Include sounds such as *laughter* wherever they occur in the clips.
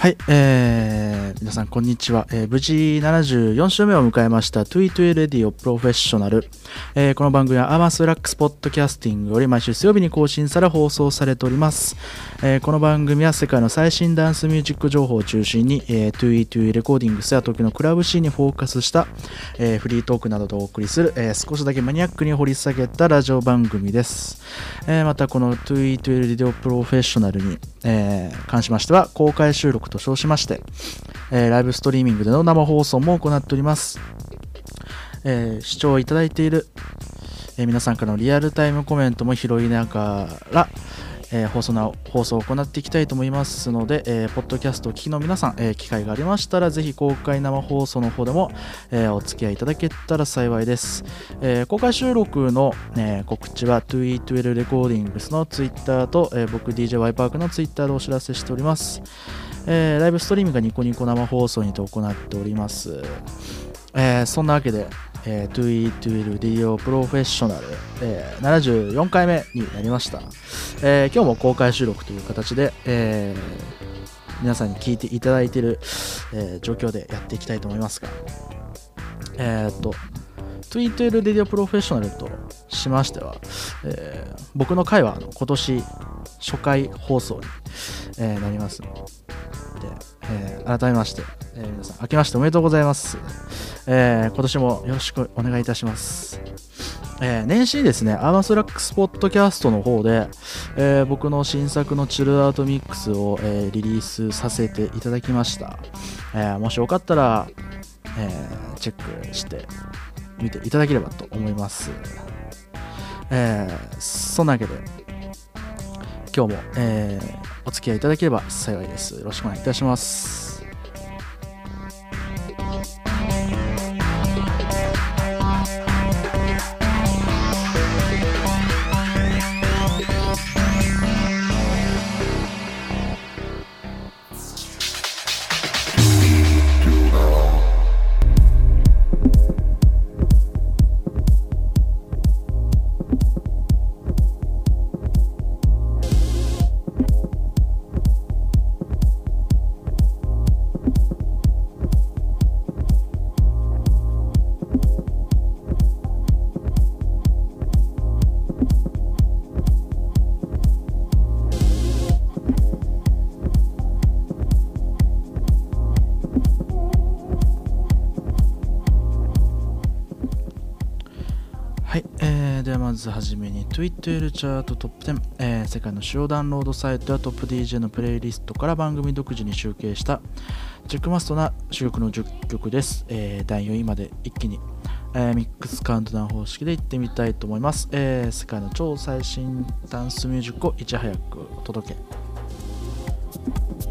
はい、えー、皆さんこんにちは、えー、無事74週目を迎えました Tweet Radio Professional、えー、この番組はアマスラックスポッドキャスティングより毎週水曜日に更新され放送されております、えー、この番組は世界の最新ダンスミュージック情報を中心に、えー、Tweet レコーディングスや東京のクラブシーンにフォーカスした、えー、フリートークなどとお送りする、え、少しだけマニアックに掘り下げたラジオ番組です、え、またこの Tweet Radio Professional に、え、関しましては公開収録と称しまして、え、ライブストリーミングでの生放送も行っております。えー、視聴いただいている、えー、皆さんからのリアルタイムコメントも拾いながら、えー、放送な放送を行っていきたいと思いますので、えー、ポッドキャストを聞きの皆さん、えー、機会がありましたら、ぜひ公開生放送の方でも、えお付き合いいただけたら幸いです。え公開収録の、え告知は 2E12 レコーディングスの Twitter と、え僕 DJY パークの Twitter でお知らせしております。えー、ライブストリームがニコニコ生放送にて行っております。えー、そんなわけで、えー、2E12 DO プロフェッショナル、えー、74回目になりました、えー、今日も公開収録という形で、えー、皆さんに聞いていただいている、えー、状況でやっていきたいと思いますが、えー、っと、2E12 DO プロフェッショナルとしましては、えー、僕の回はあの今年初回放送に、えー、なりますので、改めまして、えー、皆さん、明けましておめでとうございます。えー、今年もよろしくお願いいたします。えー、年始にですね、アーマスラックスポッドキャストの方で、えー、僕の新作のチルアートミックスを、えー、リリースさせていただきました。えもしよかったら、えチェックしてみていただければと思います。えそんなわけで、今日も、えお付き合いいただければ幸いです。よろしくお願いいたします。Twitter チャートトップ10、えー、世界の主要ダウンロードサイトやトップ DJ のプレイリストから番組独自に集計したチェックマストな主曲の10曲です、えー、第4位まで一気に、えー、ミックスカウントダウン方式でいってみたいと思います、えー、世界の超最新ダンスミュージックをいち早くお届け。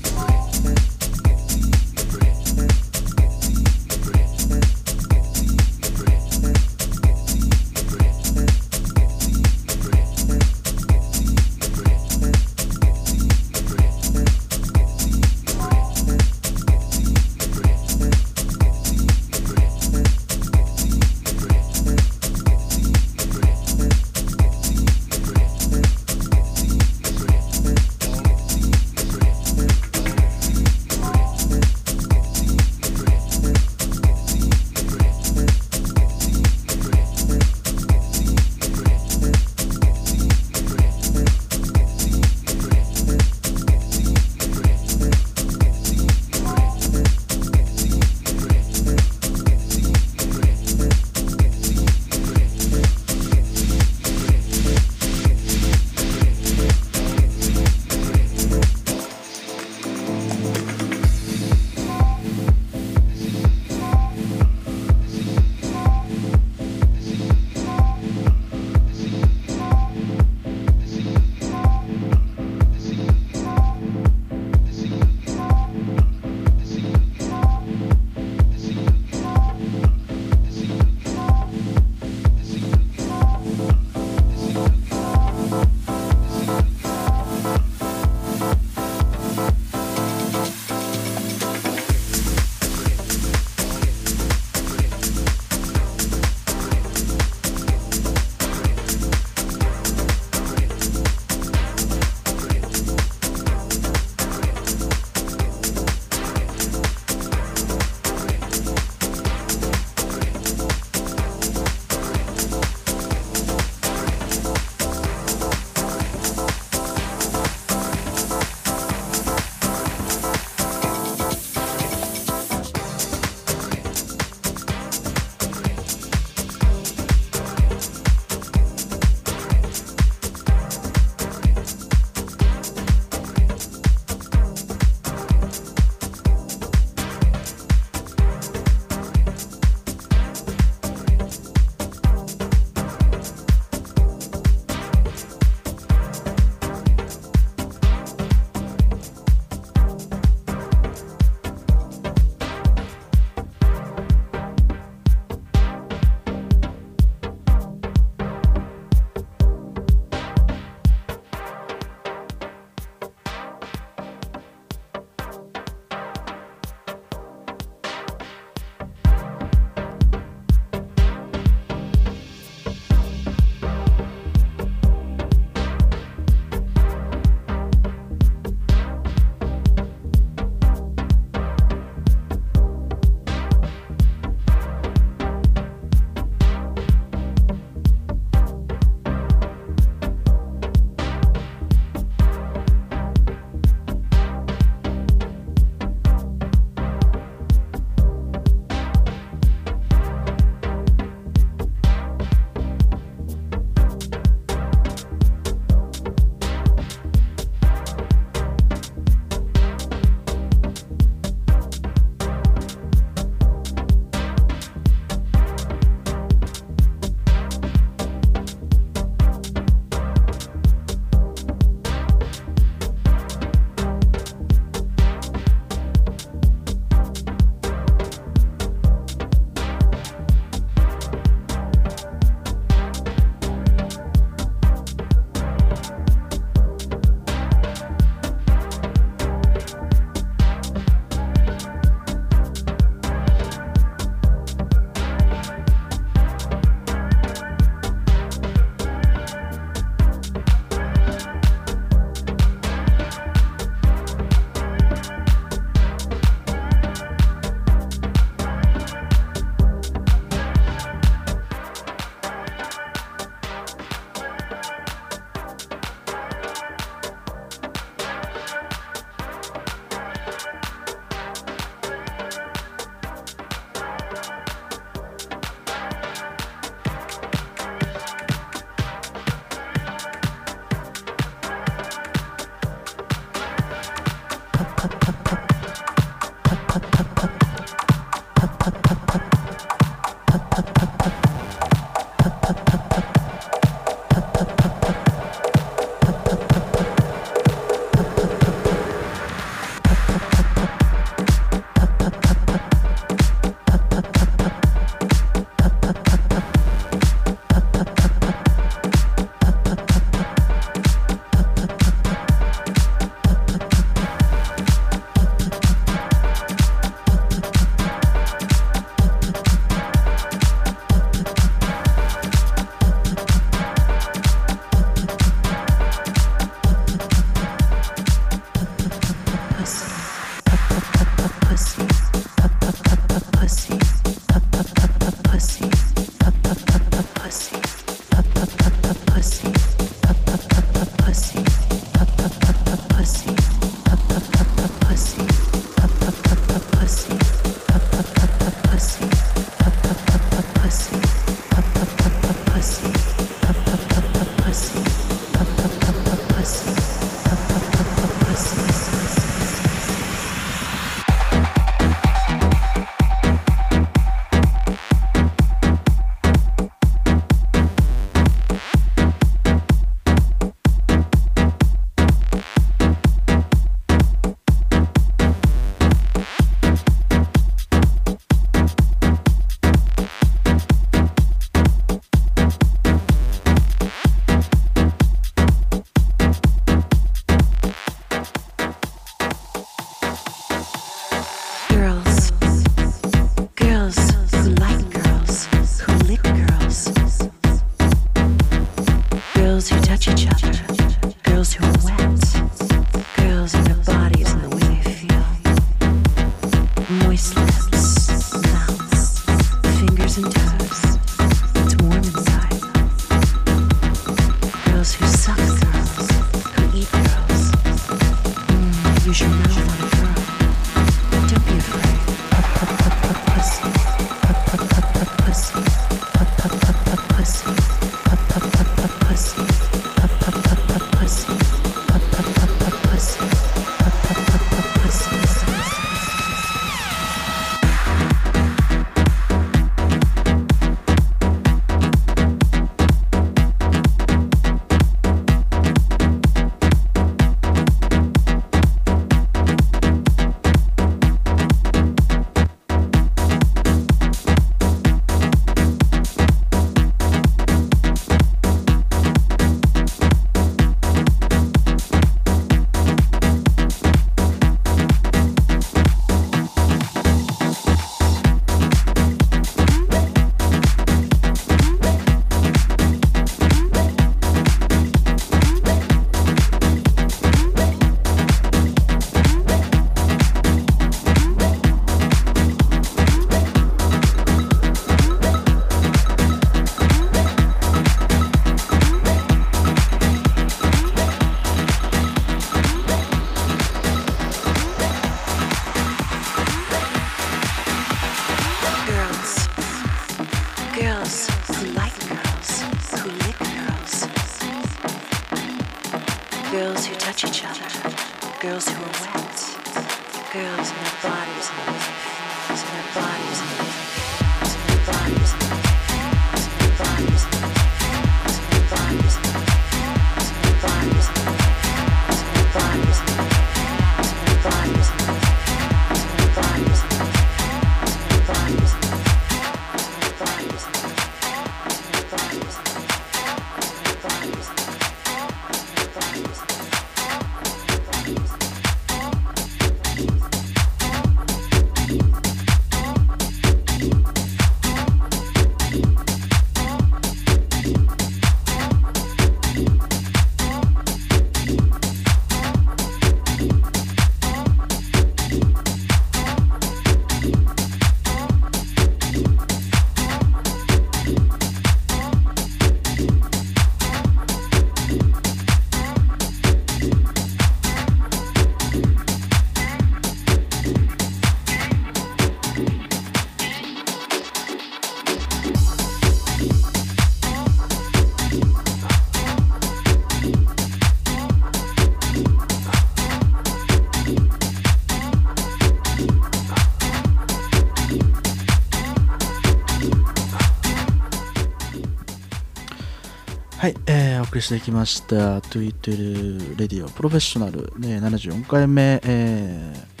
りしてきました「トゥイトゥルレディオ。プロフェッショナル」ね、74回目、えー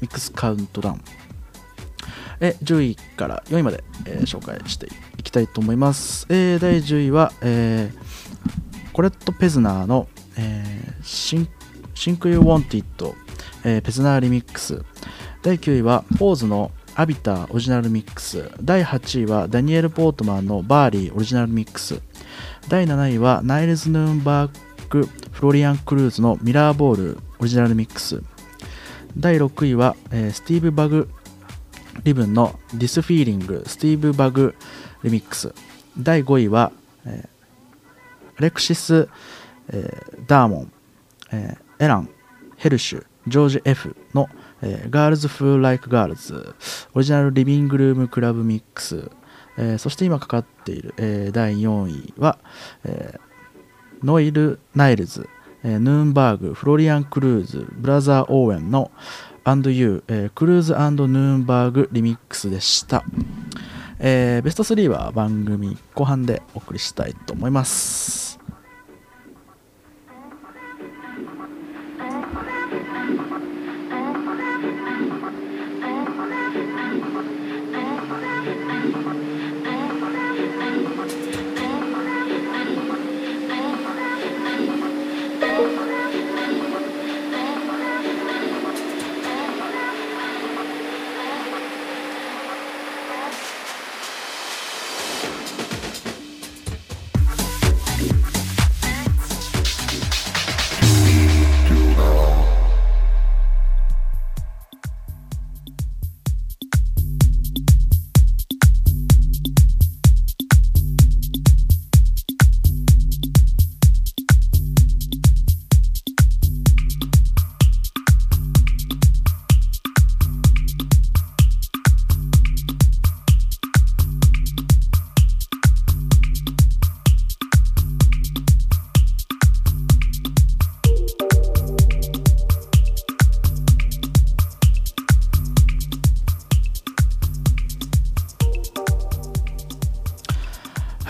ミックスカウントダウン、え10位から4位まで、えー紹介していきたいと思います、えー第10位は、えーコレット・ペズナーの、えーシンシンク・ユー・ウォンティッド、えーペズナーリミックス。第9位はポーズのアビターオリジナルミックス。第8位はダニエル・ポートマンのバーリーオリジナルミックス。第7位はナイルズ・ヌーンバーグ・フロリアン・クルーズのミラーボールオリジナルミックス。第6位は、えースティーブ・バグ・リブンのディス・フィーリングスティーブ・バグ・リミックス。第5位は、えーレクシス、えーダーモン、えーエラン・ヘルシュジョージ・ F の、えー、ガールズ・フー・ライク・ガールズ。オリジナル・リビングルーム・クラブ・ミックス、えーそして今かかっている、えー第4位は、えーノイル・ナイルズ、えヌーンバーグ、フロリアン・クルーズ、ブラザー・オーウェンの And You、えークルーズヌーンバーグリミックスでした。えーベスト3は番組後半でお送りしたいと思います。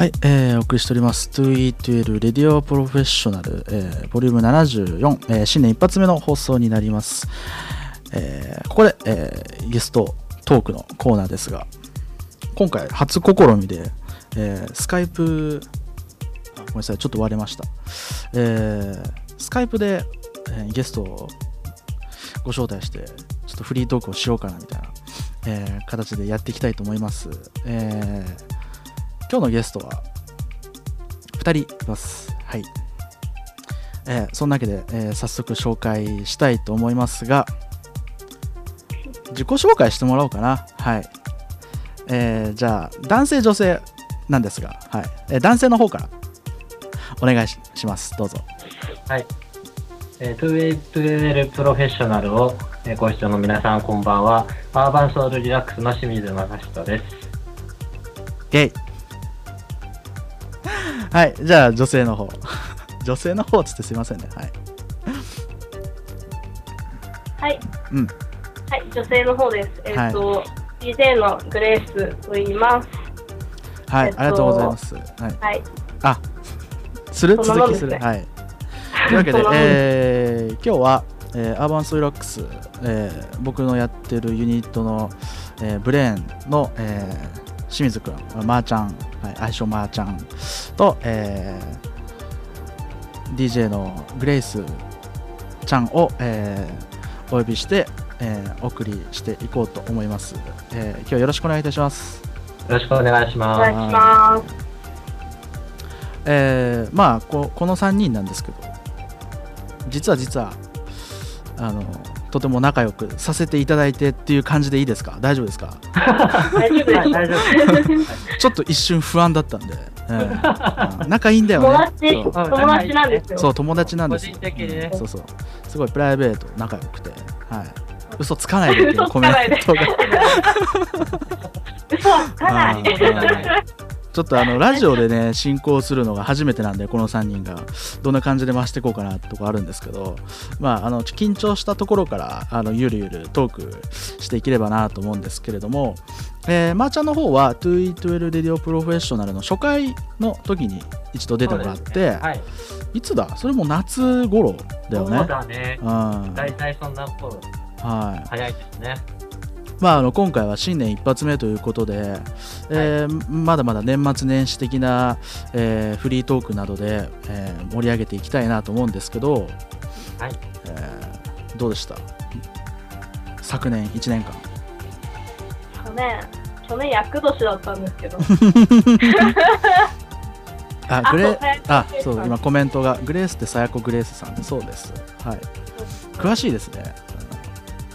はい、えー、お送りしております。2E12 レディオプロフェッショナル、えー、ボリューム74、えー、新年一発目の放送になります。えーここで、えーゲストトークのコーナーですが、今回初試みで、えースカイプ、ごめんなさい、ちょっと割れました。えースカイプで、えーゲストをご招待して、ちょっとフリートークをしようかなみたいな、えー形でやっていきたいと思います。えー今日のゲストは2人います。はい。えーそんなわけで、えー早速紹介したいと思いますが、自己紹介してもらおうかな。はい。えーじゃあ、男性、女性なんですが、はい。えー男性の方からお願いしします。どうぞ。はい。えー、2A2L プロフェッショナルを、えーご視聴の皆さんこんばんは。アーバンソウルリラックスの清水正人です。ゲイ。はい。じゃあ、女性の方。女性の方っつってすいませんね。はい。はい、うん。はい、女性の方です。えっ、と、DJ のグレースと言います。はい。えっとありがとうございます。はい。はい、あする？ね続きする、はい。というわけで *laughs* えー今日は、えーアーバンソイラックス、えー僕のやってるユニットの、えーブレーンの、えー清水くん、まーちゃん、はい、愛称まーちゃんと、えー DJ のグレイスちゃんを、えーお呼びして、えーお送りしていこうと思います、えー今日はよろしくお願いいたします。よろしくお願いしおます。願いします。えーまあここの3人なんですけど実は実はあのとても仲良くさせていただいてっていう感じでいいですか？大丈夫ですか？大丈夫です。はい大丈夫ちょっと一瞬不安だったんで、えーうん仲いいんだよ友ね達、そう。友達なんですよ。そう友達なんです。よ個人的にね。そうそう。すごいプライベート仲良くて。はい。嘘つかないでっていうコメントが嘘はつかない。ちょっとあのラジオでね進行するのが初めてなんでこの3人が。どんな感じで回していこうかなとこあるんですけどまああの緊張したところからあのゆるゆるトークしていければなと思うんですけれども、えー、まーちゃんの方は 2E12 レディオプロフェッショナルの初回の時に一度出てもらって、はい。いつだ？それも夏頃だよね。そうだね。うん。大体そんな頃、はい。早いですね。まあ、あの今回は新年一発目ということで、えーまだまだ年末年始的な、えーフリートークなどで、えー盛り上げていきたいなと思うんですけど、はい。えーどうでした？昨年1年間。去年、去年厄年だったんですけど。*laughs* あグレあくそう今コメントがグレースってさやこグレースさん。でそうです。はい。詳しいですね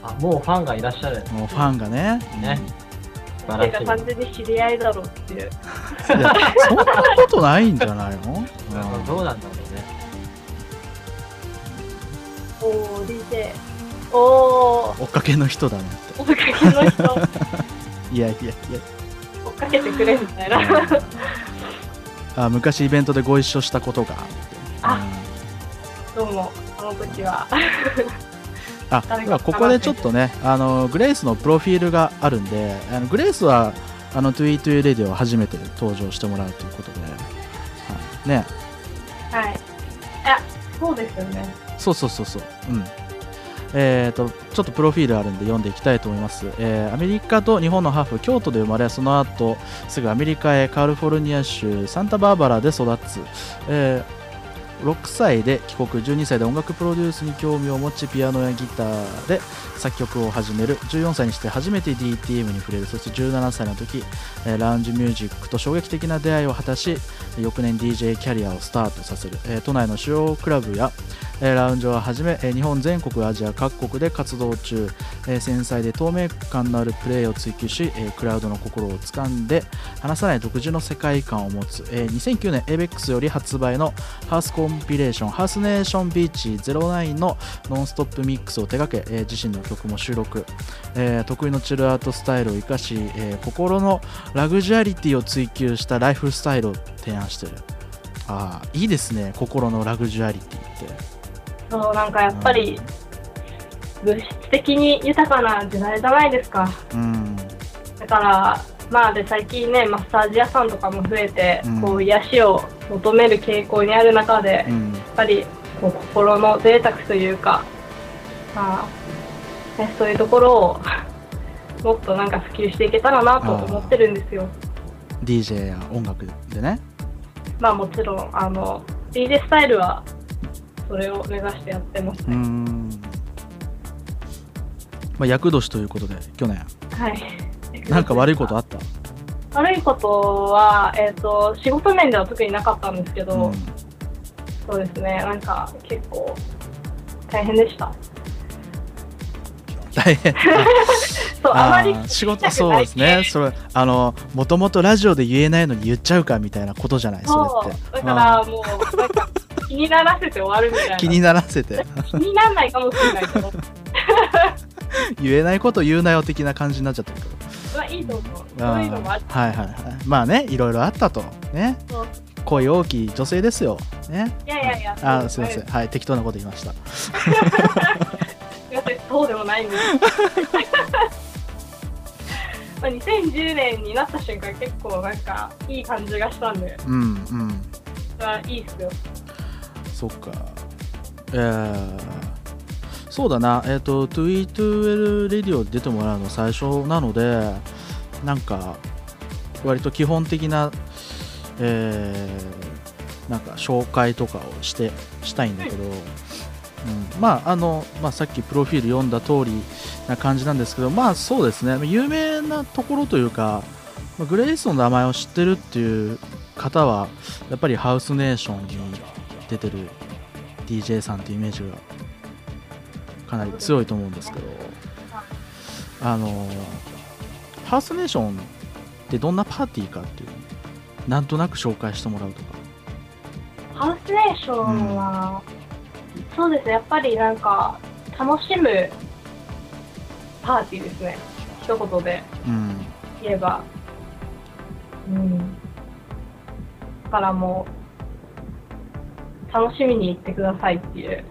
あ、もうファンがいらっしゃる。もうファンがねね素てか晴らしい。完全に知り合いだろうっていう。そんなことないんじゃないの、うんどうなんだろうね。おー、DJ。おー、追っかけの人だねって追っかけの人、追 *laughs* っいやいやいやかけてくれみたいな。あ昔イベントでご一緒したことがあってあうんどうも、あの時は。あ誰かではここでちょっとねあのグレースのプロフィールがあるんであのグレースはあの 2E2 レディオ初めて登場してもらうということで、はい、ね。はい。あ、そうですよね。そうそうそうそう。うん。えー、とちょっとプロフィールあるんで読んでいきたいと思います、えーアメリカと日本のハーフ京都で生まれその後すぐアメリカへカリフォルニア州サンタバーバラで育つ、えー6歳で帰国12歳で音楽プロデュースに興味を持ちピアノやギターで作曲を始める。14歳にして初めて DTM に触れる。そして17歳の時、ラウンジミュージックと衝撃的な出会いを果たし翌年 DJ キャリアをスタートさせる、都内の主要クラブや、ラウンジをはじめ、日本全国アジア各国で活動中、繊細で透明感のあるプレーを追求し、クラウドの心を掴んで離さない独自の世界観を持つ、え2009年 ABEX より発売のハウスコンピレーションハウスネーションビーチ09のノンストップミックスを手掛け、自身の曲も収録、得意のチルアートスタイルを生かし、心のラグジュアリティを追求したライフスタイルを提案してる。ああいいですね心のラグジュアリティって。そう、なんかやっぱり、物質的に豊かな時代じゃないですか。うん。だから、まあで最近ね、マッサージ屋さんとかも増えて、うん。こう癒しを求める傾向にある中で、やっうんぱりこう心の贅沢というか、まあ、ね、そういうところを *laughs* もっとなんか普及していけたらなと思ってるんですよ。DJ や音楽でね。まあもちろん、あの、DJ スタイルはそれを目指してやってますね。んまあ厄年ということで去年はい。なんか悪いことあった？悪いことは、えっ、と、仕事面では特になかったんですけど、うんそうですね、なんか結構大変でした。大変。*laughs* そう、あまりー仕事そうですね。それあのもともとラジオで言えないのに言っちゃうかみたいなことじゃない？それって。だからもう、なんか気にならせて終わるみたいな。気にならせて。気にならないかもしれない。けど、言えないこと言うなよ的な感じになっちゃってるけど。まあいいと思う。そういうのもある。はいはいはい。まあねいろいろあったと。ね。声大きい女性ですよ。ね。いやいやいや、あすいません。す。はい適当なこと言いました *laughs* そうでもないんです。*laughs* まあ2010年になった瞬間結構なんかいい感じがしたんで、うんうん。それはいいっすよ。そっか。えー、そうだな。えっ、と 2E2L レディオ出てもらうの最初なのでなんか割と基本的なえー、なんか紹介とかをしてしたいんだけど、うん、まああの、まあ、さっきプロフィール読んだ通りな感じなんですけどまあそうですね。有名なところというか、まあグレイスの名前を知ってるっていう方はやっぱりハウスネーションに出てる DJ さんっていうイメージがかなり強いと思うんですけどあのハウスネーションってどんなパーティーかっていうなんとなく紹介してもらうとか。ハウスネーションは、そうですね、やっぱりなんか楽しむパーティーですね。一言でうん言えば。うん。だからもう、楽しみに行ってくださいっていう。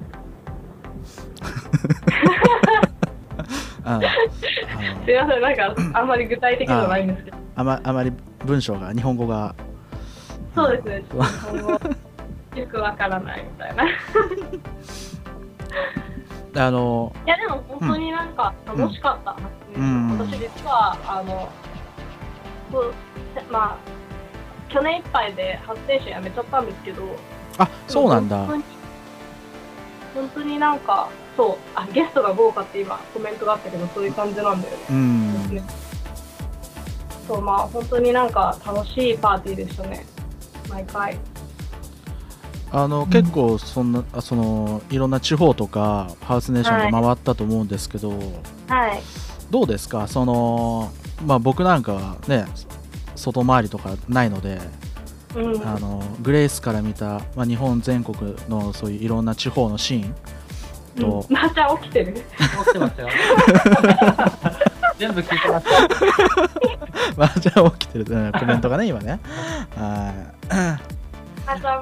*laughs* すいません、なんかあんまり具体的じゃないんですけど。あまあまり文章が日本語がそうですね、ちょっと今後よくわからないみたいな。いあのや、でも本当になんか楽しかった。うん私実は、あの、そうまあ、去年いっぱいで発生者辞めちゃったんですけど、あそうなんだ本当になんか、そう、あ、ゲストが豪華って今コメントがあったけど、そういう感じなんだよね。うんそう、まあ本当になんか楽しいパーティーでしたね。毎回。あの結構そんなあそのいろんな地方とかハウスネーションで回ったと思うんですけど、はい。どうですか？そのまあ僕なんかはね外回りとかないので、うん。あのグレイスから見た、まあ、日本全国のそういういろんな地方のシーンと、うん、*laughs* まーちゃん起きてる起きてますよ。*laughs* 全部聞いてますよ。*laughs* まあじゃあ起きてる、うんコメントがね今ねはまーちゃ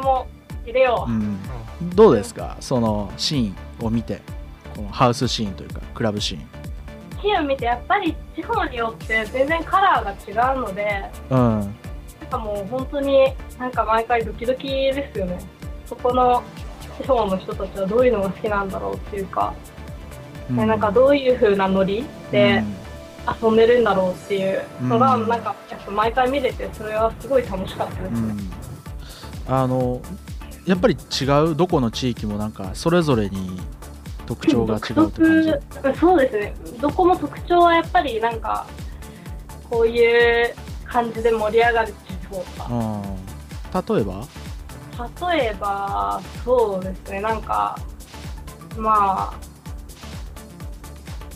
んもいるよい、う。ん、どうですか？そのシーンを見て。このハウスシーンというかクラブシーン。シーンを見てやっぱり地方によって全然カラーが違うのでうん。なんかもう本当になんか毎回ドキドキですよね。そこの地方の人たちはどういうのが好きなんだろうっていうか、ねなんかどういう風なノリで遊んでるんだろうっていう。のが、うんなんかやっぱ毎回見れてそれはすごい楽しかったですね、うん、あのやっぱり違うどこの地域もなんかそれぞれに特徴が違うって感じ。そうですね。どこも特徴はやっぱりなんかこういう感じで盛り上がる地方とか。うん。例えば？例えばそうですね。なんかまあ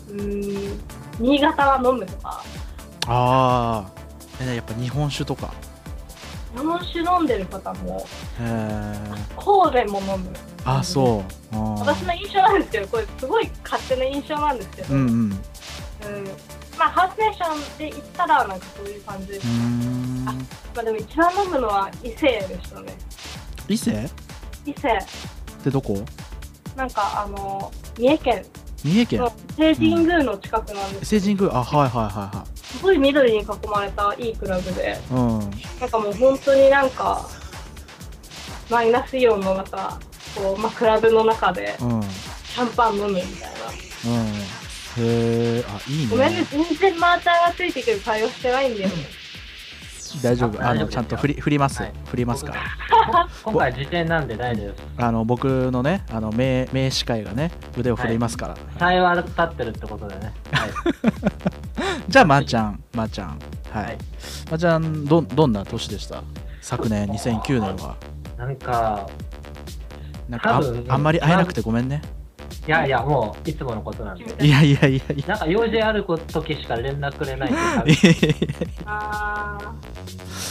うーん新潟は飲むとか。ああえやっぱ日本酒とか日本酒飲んでる方もへえコーレも飲む。あそう。私の印象なんですけどこれすごい勝手な印象なんですけど、うんうん。うん。うまあハウスネーションで行ったらなんかそういう感じ。です、ーん。まあでも一番飲むのは伊勢でしたね。伊勢？伊勢。ってどこ？なんかあの三重県三重県？の成神宮の近くなんです。伊勢神宮？あはいはいはいはすごい緑に囲まれたいいクラブで、うん。なんかもう本当になんか、マイナスイオンの中、こう、まあ、クラブの中でうん。うんシャンパン飲むみたいな。へえあいいごめんねね、全然マーチャーがついてくる対応してないんだよね。大丈夫？あのちゃんと振り振ります、はい。振りますか？ら今回時点なんで大丈夫です。あの僕のねあの名名司会がね腕を振りますから、対話立ってるってことでね。はい。*laughs* じゃあまーちゃんまーちゃん。はい、はい。まーちゃんどどんな年でした？昨年2009年は。なんか、なんかあんまり会えなくてごめんねいやいや、もういつものことなんで。いやいやいやいやなんか用事ある時しか連絡くれないっていやいあ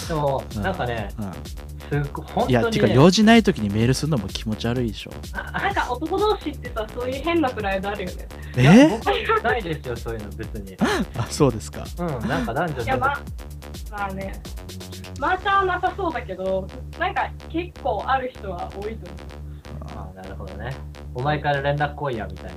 でも、うんなんかね、やすっごい、本うんいや当に、ね、てか用事ない時にメールするのも気持ち悪いでしょーなんか男同士ってさ、そういう変なプライドあるよね。いやえ僕ないですよ、そういうの別に。*laughs* あそうですかうん、なんか男女いや、まあ、まあね、マーチャーはなさそうだけど、なんか結構ある人は多いと思う。あなるほどね。お前から連絡来いやみたい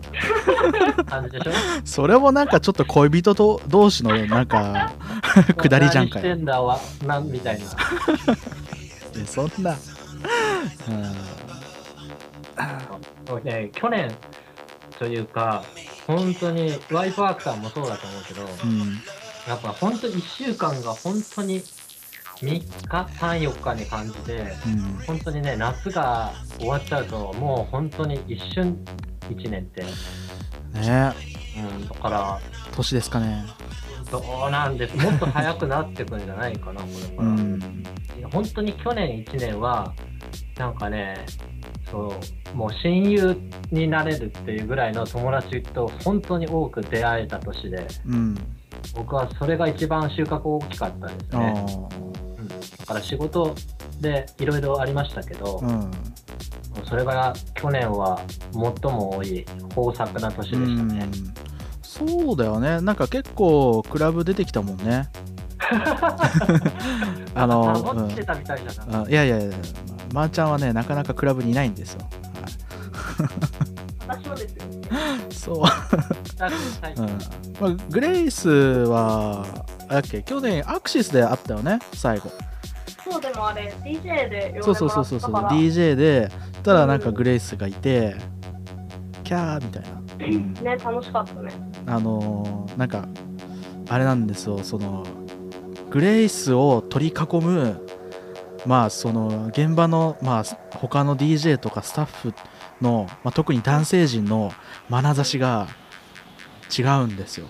な感じでしょ？*laughs* それもなんかちょっと恋人と同士のなんか *laughs* 下りじゃんかよ。何してんだわなみたいな。*laughs* えそんな、もうね、去年というか、本当にワイプワークさんもそうだと思うけど、うん。うん、やっぱ本当1週間が本当に3日、3、4日に感じて、うん。本当にね、夏が終わっちゃうと、もう本当に一瞬1年って、ね。うん、だから、年ですかね。どうなんです、もっと早くなってくんじゃないかな、これから。うん。本当に去年1年は、なんかね、そう、もう親友になれるっていうぐらいの友達と本当に多く出会えた年で、うん。僕はそれが一番収穫大きかったですあね。だから仕事でいろいろありましたけど、うん。それが去年は最も多い豊作な年でしたね。うん。そうだよね。なんか結構クラブ出てきたもんね。*laughs* あのサボってたみたいやいやいやまー、ちゃんはねなかなかクラブにいないんですよ、私もですよ。はい、そう、はいうん。まあ、グレイスはだっけ？去年アクシスで会ったよね？最後そうでもあれ、DJ でそうそうそうそうそう DJ でたらなんかグレイスがいて、キャーみたいな、うんね、楽しかったね。あのーなんかあれなんですよそのグレイスを取り囲むまあその現場のまあ他の DJ とかスタッフの、まあ、特に男性陣の眼差しが違うんですよ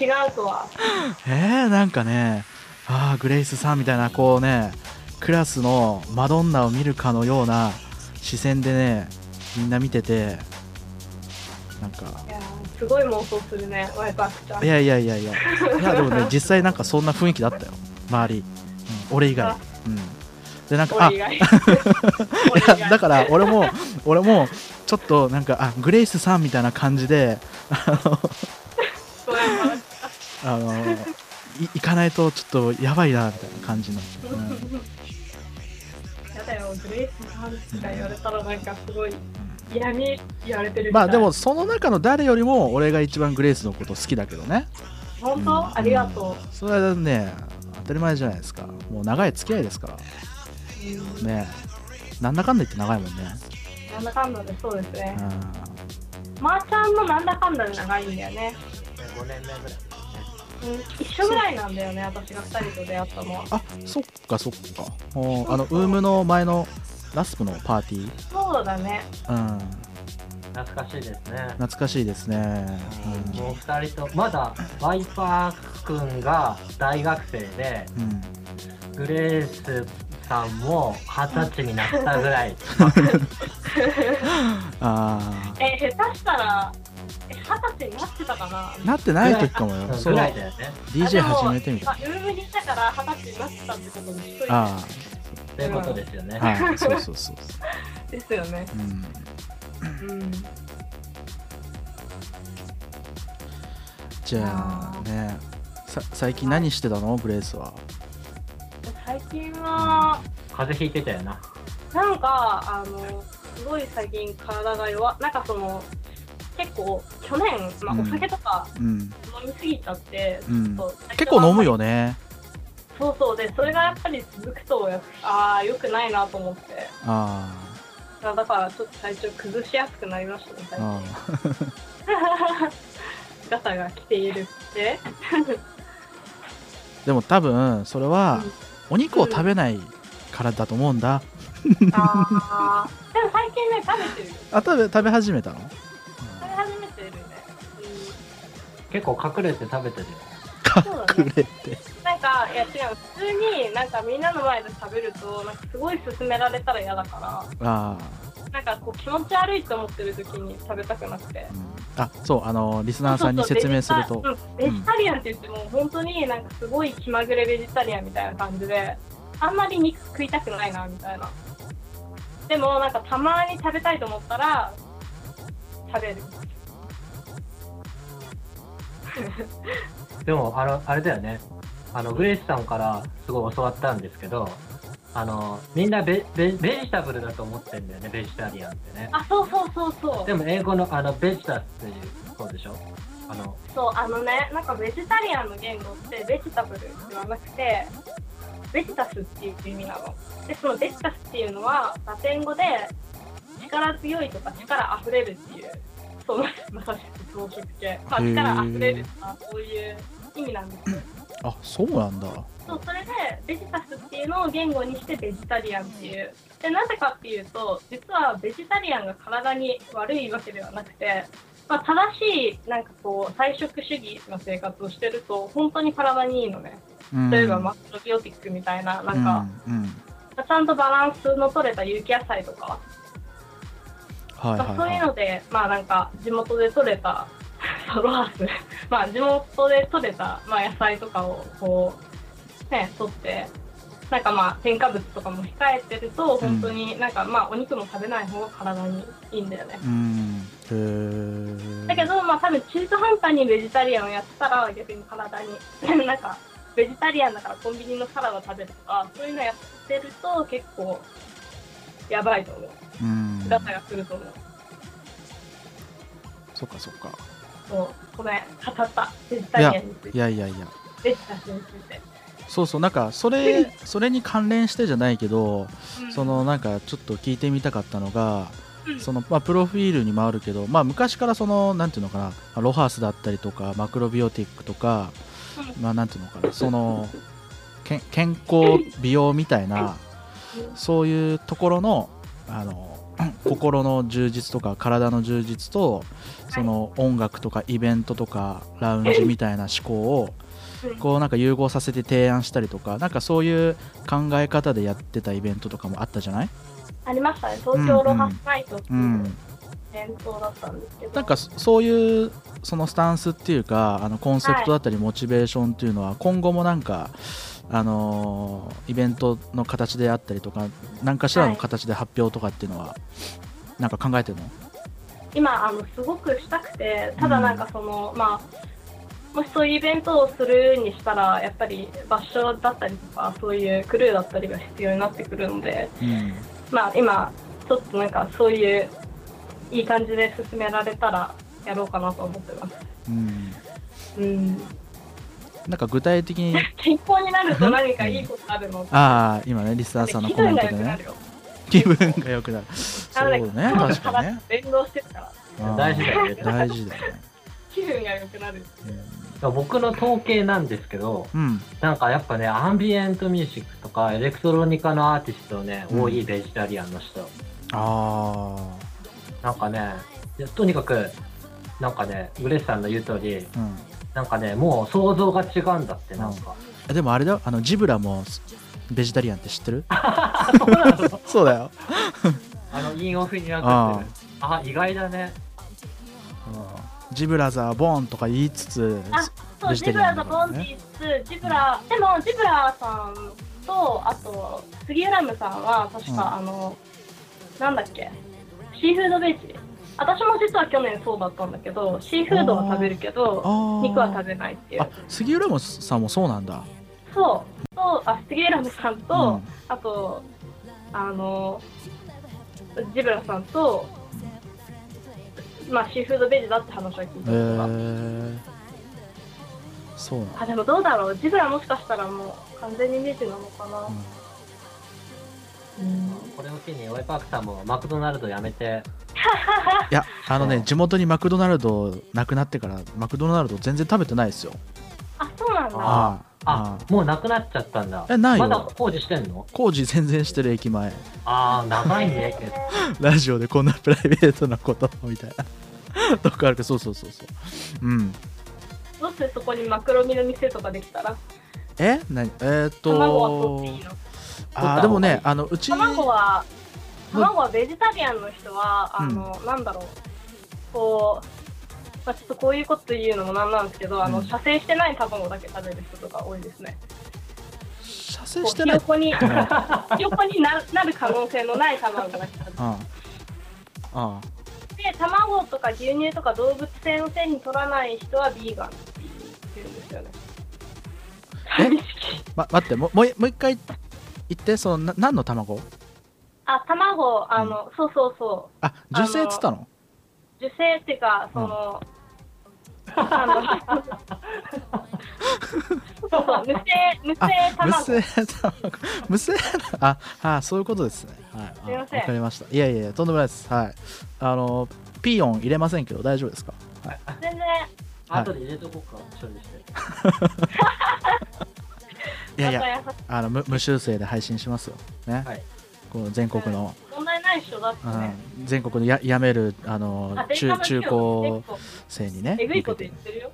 違う、違うとは。*laughs* えー、なんかねああグレイスさんみたいなこうねクラスのマドンナを見るかのような視線でねみんな見ててなんか。いやーすごい妄想するね、ワイパークちゃん。いやいやいやいや。いやでもね *laughs* 実際なんかそんな雰囲気だったよ。周り、うん、俺以外。うん。でなんかあ。*laughs* いやだから俺も俺もちょっとなんかあグレイスさんみたいな感じでごめんごめん。あのい行かないとちょっとやばいなみたいな感じの、うんやだよ、グレイスさんとか言われたらなんかすごい嫌に言われてるまあでも、その中の誰よりも俺が一番グレイスのこと好きだけどね。本当、うんありがとそれはね当たり前じゃないですか。もう長い付き合いですから。う。うん、ね。なんだかんだ言って長いもんね、なんだかんだでそうですね。う。ん。まー、ちゃんもなんだかんだで長いんだよね。5年目ぐらい一緒ぐらいなんだよね、私が2人と出会ったのは。あそっかそっかおあのウームの前のラスプのパーティそうだね。ー、うん、懐かしいですね。懐かしいですね、うんもう2人と、まだワイパー君が大学生で、うんグレースさんも二十歳になったぐらい。*laughs* あえ、下手したら、え、二十歳になってたかな。ーなってない時かもよ。うんそのぐらいだよね。DJ 始めてみた。いあ、ルームにいたから二十歳になってたってことにしといて。あ。そういうことですよね。あはい。そうそうそうですよね。うん。うん。じゃあねさ最近何してたの？グレースは。最近は、風邪ひいてたよな。なんか、あの、すごい最近体が弱なんかその、結構去年、まあ、うん。お酒とかうん飲飲みすぎちゃって、うん。結構飲むよね。そうそう。でそれがやっぱり続くとああよくないなと思って。あだからちょっと体調崩しやすくなりましたね最近ガタが来ているって。ー *laughs* でも多分それはお肉を食べないからだと思うんだ。ああでも最近ね食べてる。よあ食べ食べ始めたの？結構隠れて食べてるよ。そうだね。くれって。なんかいや違う。普通になんかみんなの前で食べるとなんかすごい勧められたら嫌だかあらなんかこう気持ち悪いと思ってる時に食べたくなくて。ー、うんあそうあのリスナーさんに説明すると。そうそうベジタうん。ベジタリアンって言っても本当になんかすごい気まぐれベジタリアンみたいな感じであんまり肉食いたくないなみたいな。でもなんかたまに食べたいと思ったら食べる *laughs* でも、あの、あれだよね。あの、グレイスさんからすごい教わったんですけど、あの、みんなベベベジタブルだと思ってんだよね、ベジタリアンってね。あそうそうそうそうでも英語のあの、ベジタっていう、そうでしょ？あの、そうあのねなんかベジタリアンの言語ってベジタブルではなくてベジタスっていう意味なのでそのベジタスっていうのはラテン語で力強いとか力あふれるっていうそのまさしく装飾系、まあ、力あふれるとかそういう意味なん。ですよあそうなんだ。そうそれでベジタスっていうのを言語にしてベジタリアンっていう。でなぜかっていうと実はベジタリアンが体に悪いわけではなくて、まあ、正しいなんかこう菜食主義の生活をしてると本当に体にいいのね。うん。例えばマクロビオティックみたいななんか、うんうん。まあちゃんとバランスの取れた有機野菜とか、はいまあ、そうはいはいいうのでまあなんか地元で取れた *laughs* ソロハウス。*laughs* まあ地元で取れた、まあ、野菜とかをこうね取ってなんかまあ添加物とかも控えてると本当になんかまあお肉も食べない方が体にいいんだよね、うん。だけどまあ多分中途半端にベジタリアンをやってたら逆に体に。*laughs* なんかベジタリアンだからコンビニのサラダ食べるとかそういうのやってると結構やばいと思ううん。ガタが来ると思う。そっかそっか。そうごめん語った。ベジタリアンについていやいやいや。ベジタスについて、そうそうなんかそれそれに関連してじゃないけどうん。そのなんかちょっと聞いてみたかったのがうん。そのまあプロフィールにもあるけどまあ昔からそのなんていうのかなまあロハースだったりとかマクロビオティックとかうまあなんていうのかなそのけん健康美容みたいなそういうところのあの心の充実とか体の充実とその音楽とかイベントとかラウンジみたいな思考をうんこうなんか融合させて提案したりとかなんかそういう考え方でやってたイベントとかもあったじゃない？ありましたね。東京ロハスナイトってういうん。伝統だったんですけど、なんかそそういうそのスタンスっていうかあのコンセプトだったりモチベーションっていうのは今後もなんかあのーイベントの形であったりとか何かしらの形で発表とかっていうのはなんか考えてるの、今あのすごくしたくてただなんかその、まあもしそういうイベントをするにしたらやっぱり場所だったりとかそういうクルーだったりが必要になってくるのでうん。まあ今ちょっとなんかそういういい感じで進められたらやろうかなと思ってます。うん、うんなんか具体的に。健康になると何かいいことあるの？ああ今ねリスナーさんのコメントでね。気分が良くなるよ。気分が良くなる。そうね確かにね。連動してるから。大事だよね。大事だよね。気分が良くなる。僕の統計なんですけど、うん。なんかやっぱね、アンビエントミュージックとかエレクトロニカのアーティストね、うん。多いベジタリアンの人。あなんかね、とにかく、なんかね、グレースさんの言う通り、あうんなんかね、もう想像が違うんだって、なんか。えでもあれだよ。あのジブラもベジタリアンって知ってる？*laughs* そうなの？*laughs* そうだよ、*laughs* あの、インオフになってる。あ意外だね。ジブラザーボーンとか言いつつあそう、ベジブラとンだからね。ボンディーズ、ジブラ、でもジブラさんと、あと、杉浦ムさんは、確か、うん。あの、なんだっけ、シーフードベジ。私も実は去年そうだったんだけど、シーフードは食べるけど、肉は食べないっていう。あ。杉浦もさんもそうなんだ。そう、とあ杉浦ムさんと、うん。あと、あの、ジブラさんと、まあ、シーフードベジだって話は聞いえたことが、ー、そうなんだ、あでもどうだろう？ジブラもしかしたらもう完全にネジなのかな。うんうんこれを機に、オイパークさんもマクドナルド辞めて、いやあのねうん。地元にマクドナルドなくなってからマクドナルド全然食べてないですよ。あそうなんだ。あああ、もうなくなっちゃったんだ。えないよ。まだ工事してんの？工事全然してる駅前。ああ、長いね、けど。*laughs* ラジオでこんなプライベートなことみたいな。*laughs* とかあるけどそうそうそうそう。うん。どうしてそこにマクロミの店とかできたら。え？何？えーっと卵は取っていいのあーでもねあのうち卵は卵はベジタリアンの人はあの、なんだろう。こう、まあ、ちょっとこういうこと言うのもなんなんですけど、あのうん。射精してない卵だけ食べる人とか多いですね。射精してない。ひよこに *laughs* ひよこにななる可能性のない卵だけ食べる。あああ。で卵とか牛乳とか動物性の手に取らない人はビーガンって言うんですよね。え？ま、待ってもうもう一もう一回言ってそのな何の卵？あ卵あの、そうそうそう。あ受精っつったの？受精っていうか、その、あの、そうそう、無性、無あ性無卵。精卵。無精ああそういうことですね。はい。あすいません。わかりました。いやいやいやとんでもないです。はい。あのピーヨン入れませんけど大丈夫ですか？全然、はい。後で入れとこうか、処理して。*laughs* いやいやあの無無修正で配信しますよ。ね、はい。この全国の、問題ないっしょ、だってね。うん、全国のや辞めるあのあ中中高生にね。えぐいこと向けて言ってるよ。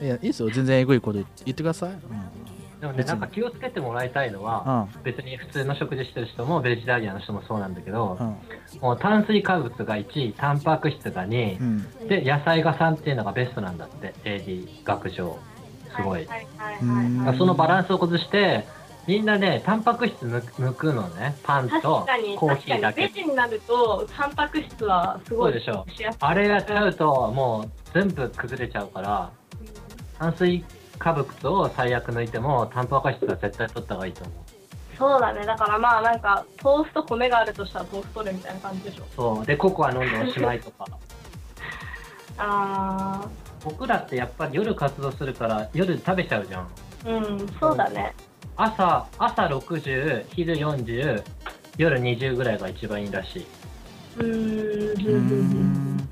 うん。いやいいですよ。全然えぐいこと言ってください、うん。でもね、別に。なんか気をつけてもらいたいのは、うん。別に普通の食事してる人もベジタリアンの人もそうなんだけどう、ん。もう炭水化物が1位、タンパク質が2うん。で、野菜が3っていうのがベストなんだって、AD 学上。すごい。そのバランスを崩して、みんなね、タンパク質抜くのね、パンとコーヒーだけベ。ジになると、タンパク質はすごいしやすい。あれやっちゃうと、もう全部崩れちゃうから、炭水化物を最悪抜いても、タンパク質は絶対取った方がいいと思う。そうだね、だからまあなんか、トースト米があるとしたらトーストでみたいな感じでしょ。そう。で、ココア飲んでおしまいとか。*laughs* あ僕らってやっぱり夜活動するから、夜食べちゃうじゃん。ー、うん、そうだね。朝、朝60、昼40、夜20ぐらいが一番いいらしい。うん。ん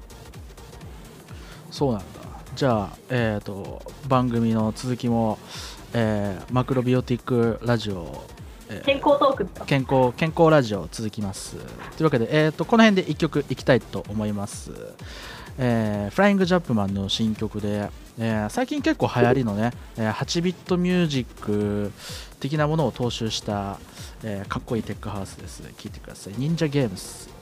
そうなんだじゃあえっ、と番組の続きも、えーマクロビオティックラジオ、えー健康トークだ。健康健康ラジオ続きますというわけで、えー、とこの辺で1曲いきたいと思います、えーフライングジャップマンの新曲で、えー最近結構流行りのね、えー8ビットミュージック的なものを踏襲した、えーかっこいいテックハウスです。聴いてください。忍者ゲームス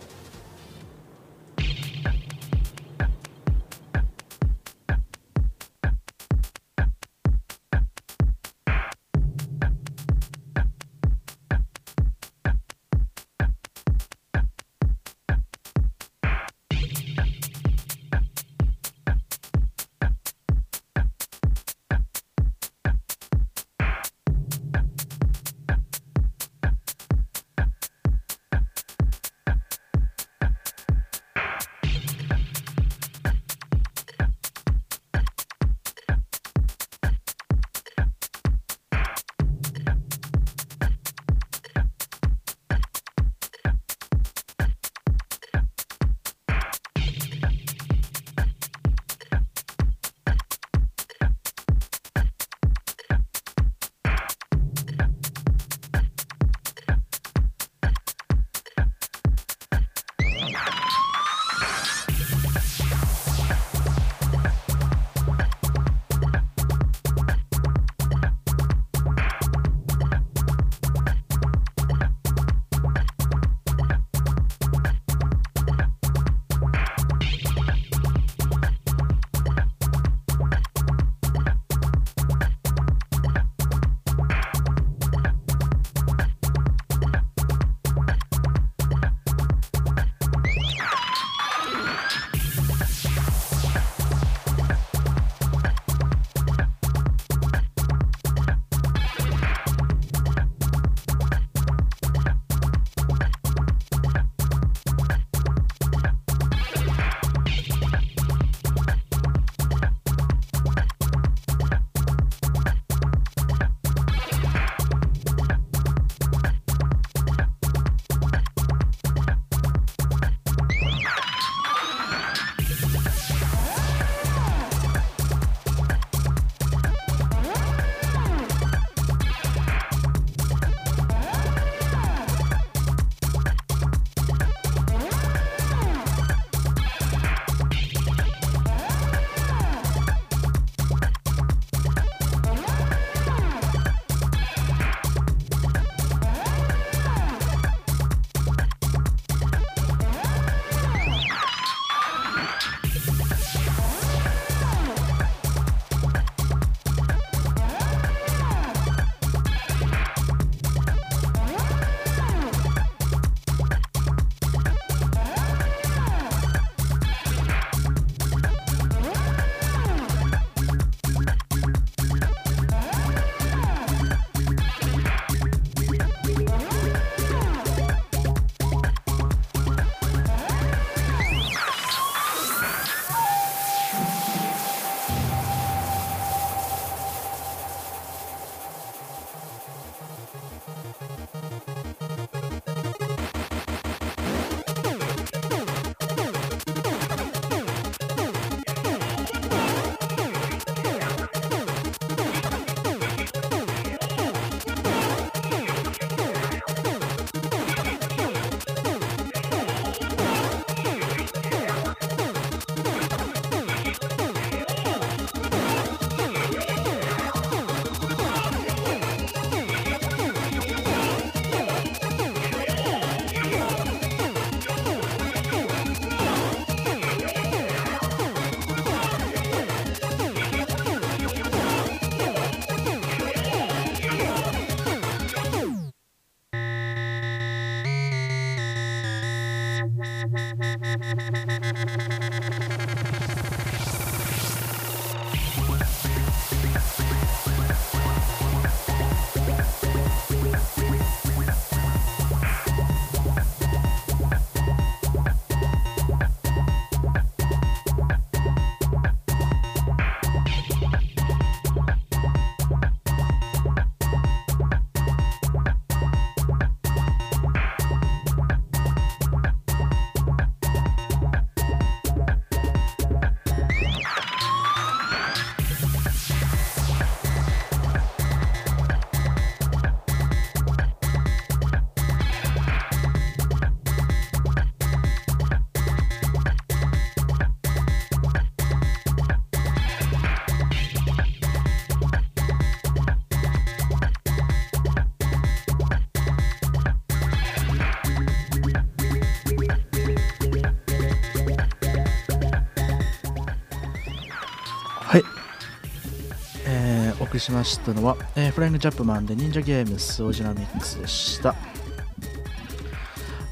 しましたのは、えーフライングジャップマンで忍者ゲームスオリジナミックスでした。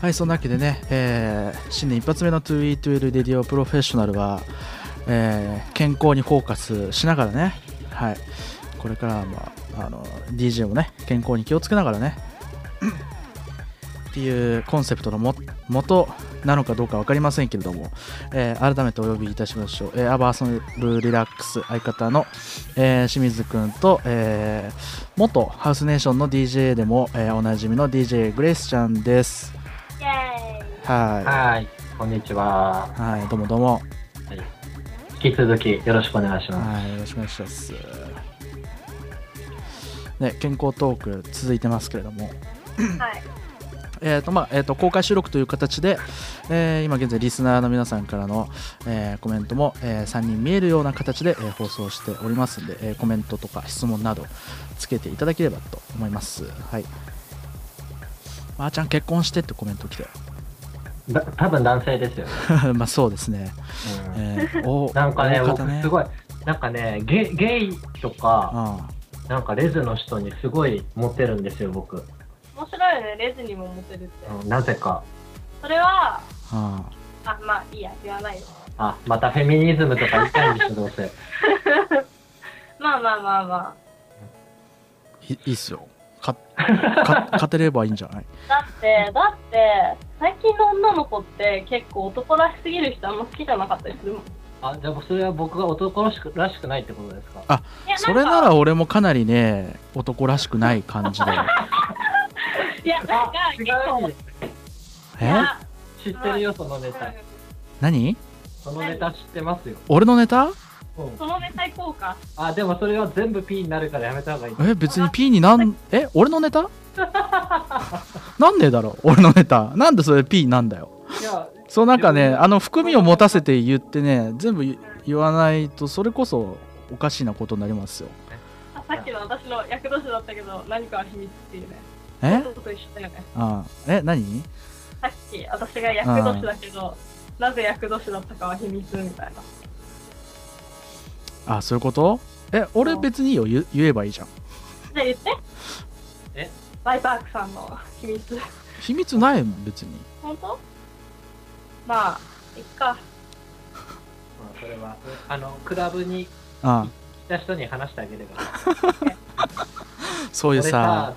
はいそんなわけでね、えー新年一発目の 2E12 レディオプロフェッショナルは、えー健康にフォーカスしながらねはいこれからは、まあ、あの DJ もね健康に気をつけながらねっていうコンセプトのも元なのかどうか分かりませんけれども、えー改めてお呼びいたしましょう、えーアバーソルリラックス相方の、えー清水くんと、えー元ハウスネーションの DJ でも、えーおなじみの DJ グレイスちゃんです。イエーイ。ははい、こんにちは。いはいどうもどうも。はい、引き続きよろしくお願いします。はいよろしくお願いします。ね健康トーク続いてますけれども。はい。えーとまあえー、と公開収録という形で、えー今現在リスナーの皆さんからの、えーコメントも、え3人見えるような形で、えー放送しておりますので、えーコメントとか質問などつけていただければと思います。はい。まー、ちゃん結婚してってコメント来てだ多分男性ですよね。*laughs* まあそうですね、うん。えーおなんかね、大方僕すごい、なんかね、ゲゲイとか、あなんかレズの人にすごいモテるんですよ、僕。面白いよね、レズにもモテるって。うんなぜか。それは、あああ、まあいいや、言わないよ。あ、またフェミニズムとか言いたいんでしょ、どうせ。*laughs* まあまあまあまいいいっすよかか勝てればいいんじゃない？あ。だって、だって、最近の女の子って結構男らしすぎる人あんま好きじゃなかったりするもん。あ、じゃあそれは僕が男らしくらしくないってことですか？あそれなら俺もかなりね男らしくない感じで *laughs* いや、なんか違結構。え？知ってるよ、そのネタ。何？そのネタ知ってますよ。俺のネタ？うんそのネタ行こうか。あ、でもそれは全部 P になるからやめた方がいい。え別に P になんえ？俺のネタ？*laughs* なんでだろう？俺のネタなんでそれ P なんだよいや、そうなんかねあの含みを持たせて言ってね全部言言わないとそれこそおかしなことになりますよあさっきの私の役年だったけど、何かは秘密っていうね。え？と一緒だよね。あえ何？さっき私が役年だけど、なぜ役年だったかは秘密みたいな。あそういうこと？え俺別にいいよ。言言えばいいじゃん。じゃあ言って。え？バイバークさんの秘密。秘密ない別に。本当？まあ、いっか。まあそれは、あの、クラブにあ来た人に話してあげれば。*laughs* そういう俺さ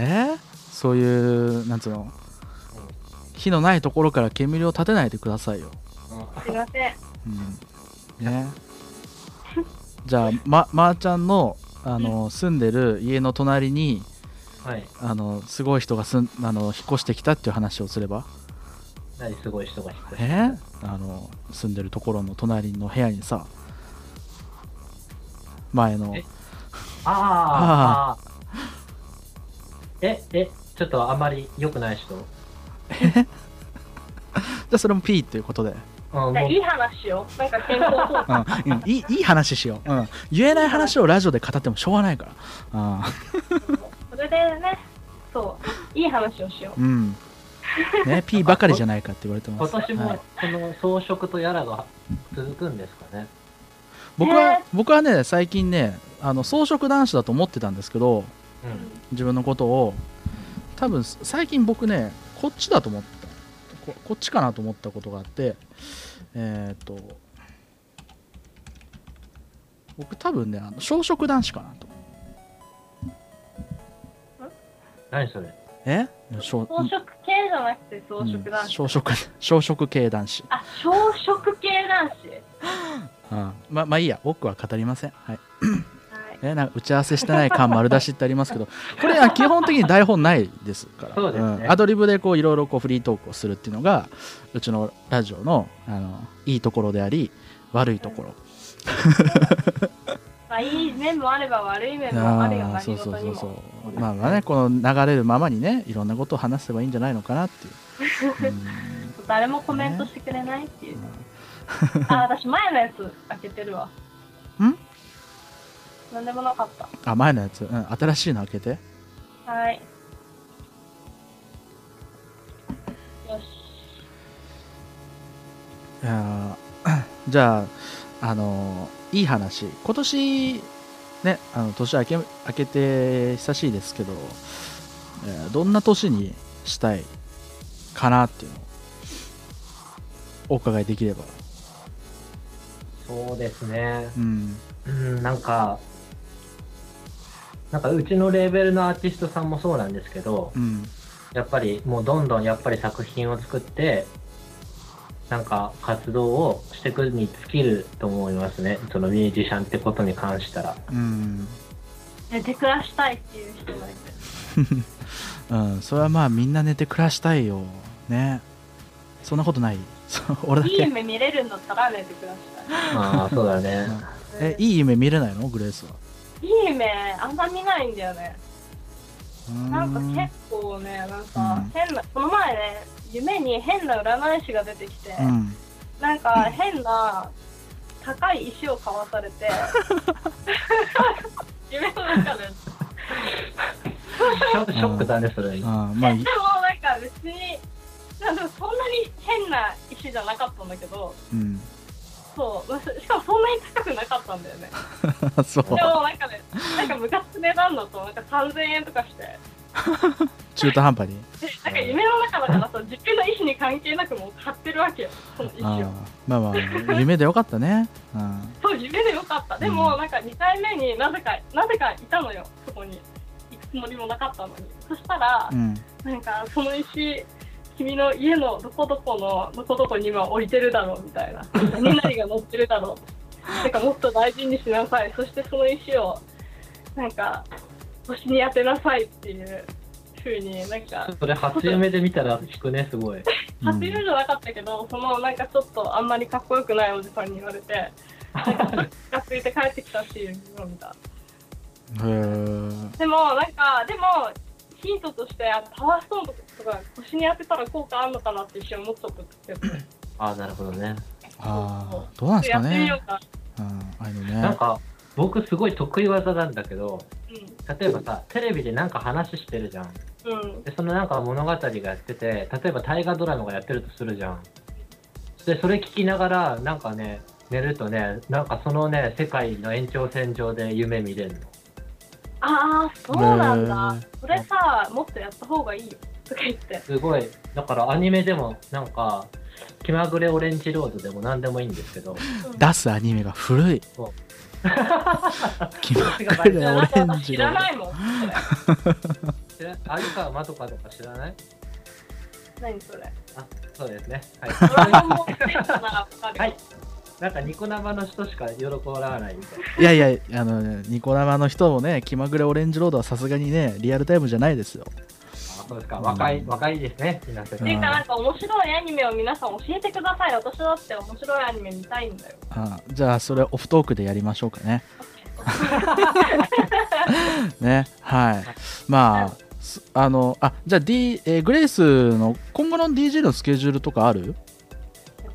えそういうなんつうの？火のないところから煙を立てないでくださいよ。うんすいません。うん。ね。じゃあままー、ちゃんのあの住んでる家の隣にはい。あのすごい人がすんあの引っ越してきたっていう話をすれば？何すごい人が引っ越して。えあの住んでるところの隣の部屋にさ前の。え？ああえ、え、ちょっとあんまり良くない人 *laughs* じゃあそれも P っていうことで、うん、もうじゃあいい話しよう。なんか健康そう。うんうん、いいいい話しよう、うん、言えない話をラジオで語ってもしょうがないから、うんそれでね、そう、いい話をしよう。うん。ね、P ばかりじゃないかって言われてます。今年もはいこの装飾とやらが続くんですかね。僕はね僕はね、最近ね、あの装飾男子だと思ってたんですけど、うん。自分のことを、多分最近僕ね、こっちだと思った。ここっちかなと思ったことがあって、えっ、と、僕多分ね、あの小食男子かなと。何それ？え？小装飾系じゃなくて装飾うん男子。小食小食系男子。あ、小食系男子。*laughs* うん、ままあいいや、僕は語りません。はい。はい。ね、なんか打ち合わせしてない感丸出しってありますけどこれは基本的に台本ないですからそうですねんアドリブでこういろいろこうフリートークをするっていうのがうちのラジオのあのいいところであり悪いところ、*laughs* まあ、いい面もあれば悪い面もあるよ、そうそうそうそうも。まあまあねこの流れるままにねいろんなことを話せばいいんじゃないのかなっていう、う *laughs* ん誰もコメントしてくれないっていう。あ、私前のやつ開けてるわ。ん？なんでもなかった。あ前のやつ、うん、新しいの開けてはい。よし。いやーじゃあ *clears throat* あのいい話今年ねあの年明け明けて久しいですけど、えーどんな年にしたいかなっていうのをお伺いできればそうですね。うんうん、なんか、なんかうちのレーベルのアーティストさんもそうなんですけど、うんやっぱりもうどんどんやっぱり作品を作って、なんか活動をしていくに尽きると思いますね。そのミュージシャンってことに関したら。うん寝て暮らしたいっていう人がいて。*laughs* うん、それはまあみんな寝て暮らしたいよねそんなことない *laughs* 俺だけいい夢見れるんだったら寝て暮らしたい。ああ、そうだね。*laughs* えいい夢見れないの？グレースはいい夢あんま見ないんだよね。なんか結構ね、なんうんか変な、この前ね、夢に変な占い師が出てきて、うんなんか変な高い石を買わされて、*laughs* 夢の中で。ショ *laughs* ショックだね、それ。あーまあいでもなんか別に、なんかそんなに変な石じゃなかったんだけど、うんそう、まあしかもそんなに高くなかったんだよね。*laughs* そうでもなんかね、なんか昔値段だとなんか3000円とかして、中途半端にでなんか夢の中だからさ、自分の意思に関係なくもう買ってるわけよ、その石あーを。まあまあ夢でよかったねうんそう、夢でよかった。でも、なんか2回目になぜか、なぜかいたのよ、そこに。行くつもりもなかったのに。そしたらう、んなんかその石、君の家のどこどこのどこどこに今置いてるだろうみたいな。何々が乗ってるだろう。*laughs* てかもっと大事にしなさい。そしてその石を、なんか、星に当てなさいっていう風になんか、それ初夢で見たら引くね、すごい。*laughs* うん初夢じゃなかったけど、そのなんかちょっとあんまりかっこよくないおじさんに言われて、なんか、がついて帰ってきたっていうのを見た。へーでも、なんか、でも、ヒントとして、あパワーストーンとか腰に当てたら効果あるのかなって一瞬思っちゃったけど、ああ、なるほどね。ああどうなんですかやってみねようか。うんあのねなんか、僕すごい得意技なんだけど、う例えばさ、テレビでなんか話してるじゃん。ん。うん。で、そのなんか物語がやってて、例えば大河ドラマがやってるとするじゃん。で、それ聞きながら、なんかね、寝るとね、なんかそのね、世界の延長線上で夢見れるの。ああ、そうなんだへー。それさ、もっとやった方がいいよ。とか言って。すごい。だからアニメでも、なんか、気まぐれオレンジロードでも何でもいいんですけど、出すアニメが古い *laughs* 気まぐれオレンジのらないもん。そ知ら相川まどかとか知らない？れ何それ。あ、そうですね。はい。はいなんかニコ生の人しか喜ばないみたいな。いやいやあのニコ生の人もね気まぐれオレンジロードはさすがにねリアルタイムじゃないですよあそうですか。若い、若いですね。皆さん。っていうか、なんか面白いアニメを皆さん教えてください。私だって面白いアニメ見たいんだよ。あじゃあそれオフトークでやりましょうかね *laughs* ねはいまあすあのあじゃあ、D えーグレースの今後の DJ のスケジュールとかある？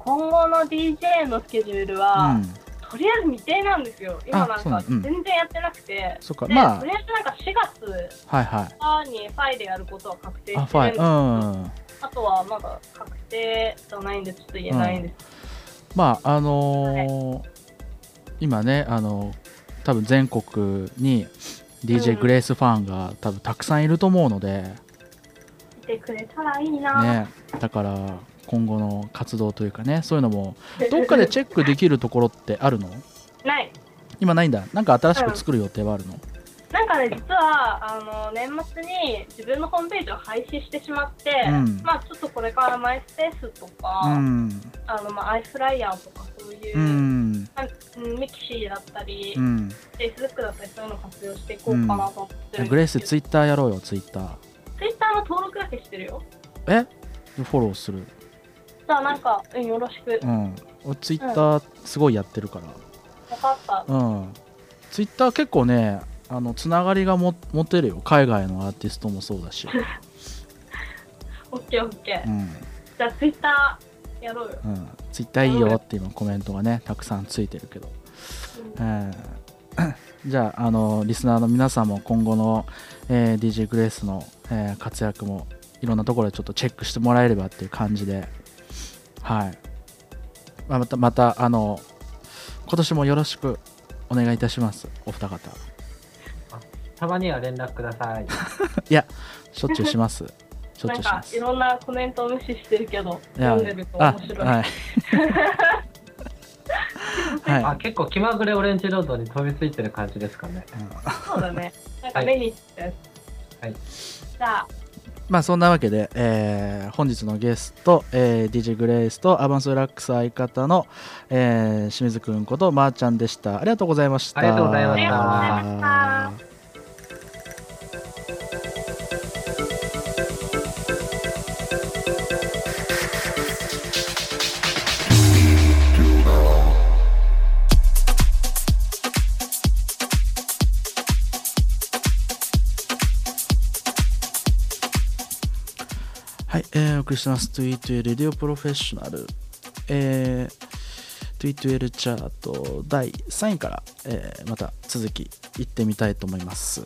今後の DJ のスケジュールうは、ん。とりあえず未定なんですよ。今なんか全然やってなくて。そっか。でまあ。とりあえずなんか4月はいはい。にファイでやることは確定してるあんファイうですけどん。あとはまだ確定じゃないんでちょっと言えないんです。まああのー今ねあの多分全国に DJ うん。グレースファンが多分たくさんいると思うので、いてくれたらいいな。ね、だから今後の活動というかねそういうのもどっかでチェックできるところってあるの？ない。今ないんだ。なんか新しく作る予定はあるの、なんかね、実はあの年末に自分のホームページを廃止してしまって、うん。まあちょっとこれからマイスペースとか、うん。あのまあアイフライヤーとかそういう、うん。ミキシーだったり、うん。Facebook だったりそういうのを活用していこうかなと思ってグレースツイッターやろうよツイッター。Twitter の登録だけしてるよ。え？フォローするじゃあなんか、うん、よろしく。うん。俺ツイッターすごいやってるから。分かった。うん。ツイッター結構ねあのつながりがも持てるよ。海外のアーティストもそうだし、オッケーオッケー。うん。じゃあ Twitter やろうよ。うん、ツイッターいいよって今コメントがねたくさんついてるけど、うん。えー *coughs* じゃああのリスナーの皆さんも今後の、えー DJ グレースの、えー活躍もいろんなところでちょっとチェックしてもらえればっていう感じではい、まあまたまたあの今年もよろしくお願いいたしますお二方たまには連絡ください。*laughs* いやしょっちゅうします *laughs* しょっなんちゅうしますかいろんなコメントを無視してるけど、読んでるとあ面白い。はい *laughs* はいあ、結構気まぐれオレンジロードに飛びついてる感じですかね。そうだね。なんか目にしてる。はい。じゃあ、まあそんなわけで、えー本日のゲスト、えー、DJ グレイスとアバンスラックス相方の、えー清水くんことまーちゃんでした。ありがとうございました。ありがとうございました。ショナル。えー、トゥイトゥエルチャート第3位から、えーまた続きいってみたいと思います。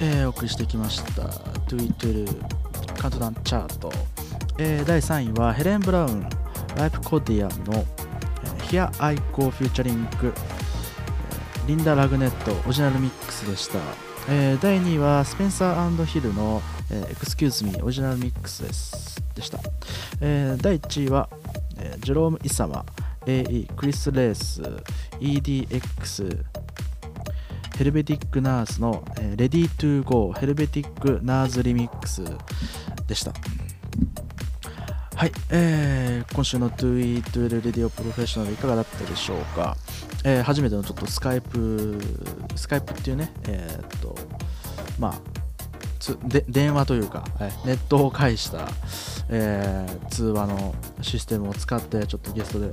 えー、お送りしてきました。TweetL カウントダウンチャート、えー第3位はヘレン・ブラウンライフ・コディアの、えー Here I Go フューチャリング、えーリンダ・ラグネットオリジナルミックスでした、えー第2位はスペンサーヒルの、えー Excuse Me オリジナルミックスです。でした、えー第1位は、えージェローム・イサマ AE クリス・レース EDX Helvetic Nerds の、え、 Ready to Go Helvetic Nerds Remix でした。はい、えー今週の Do It Well レディオプロフェッショナルいかがだったでしょうか、えー初めてのちょっとスカイプスカイプっていうねえーっとまあで電話というか、はい。ネットを介した、えー通話のシステムを使ってちょっとゲストで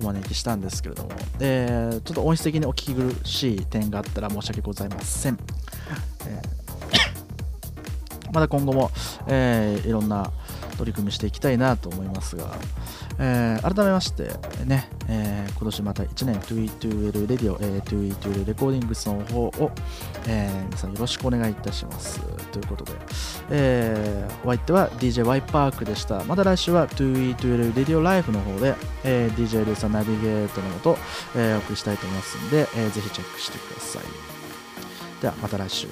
お招きしたんですけれども、えーちょっと音質的にお聞き苦しい点があったら申し訳ございません、えーまた今後も、えーいろんな取り組みしていきたいなと思いますが、えー改めましてね、えー今年また1年 TweetWell Radio、えー、TweetWell レコーディングスの方を、えー皆さんよろしくお願いいたします。ということで、えーお相手は DJY パークでした。また来週は TweetWell Radio Live の方で、えー DJ ルーさんナビゲートのもと、えーお送りしたいと思いますので、えーぜひチェックしてください。ではまた来週。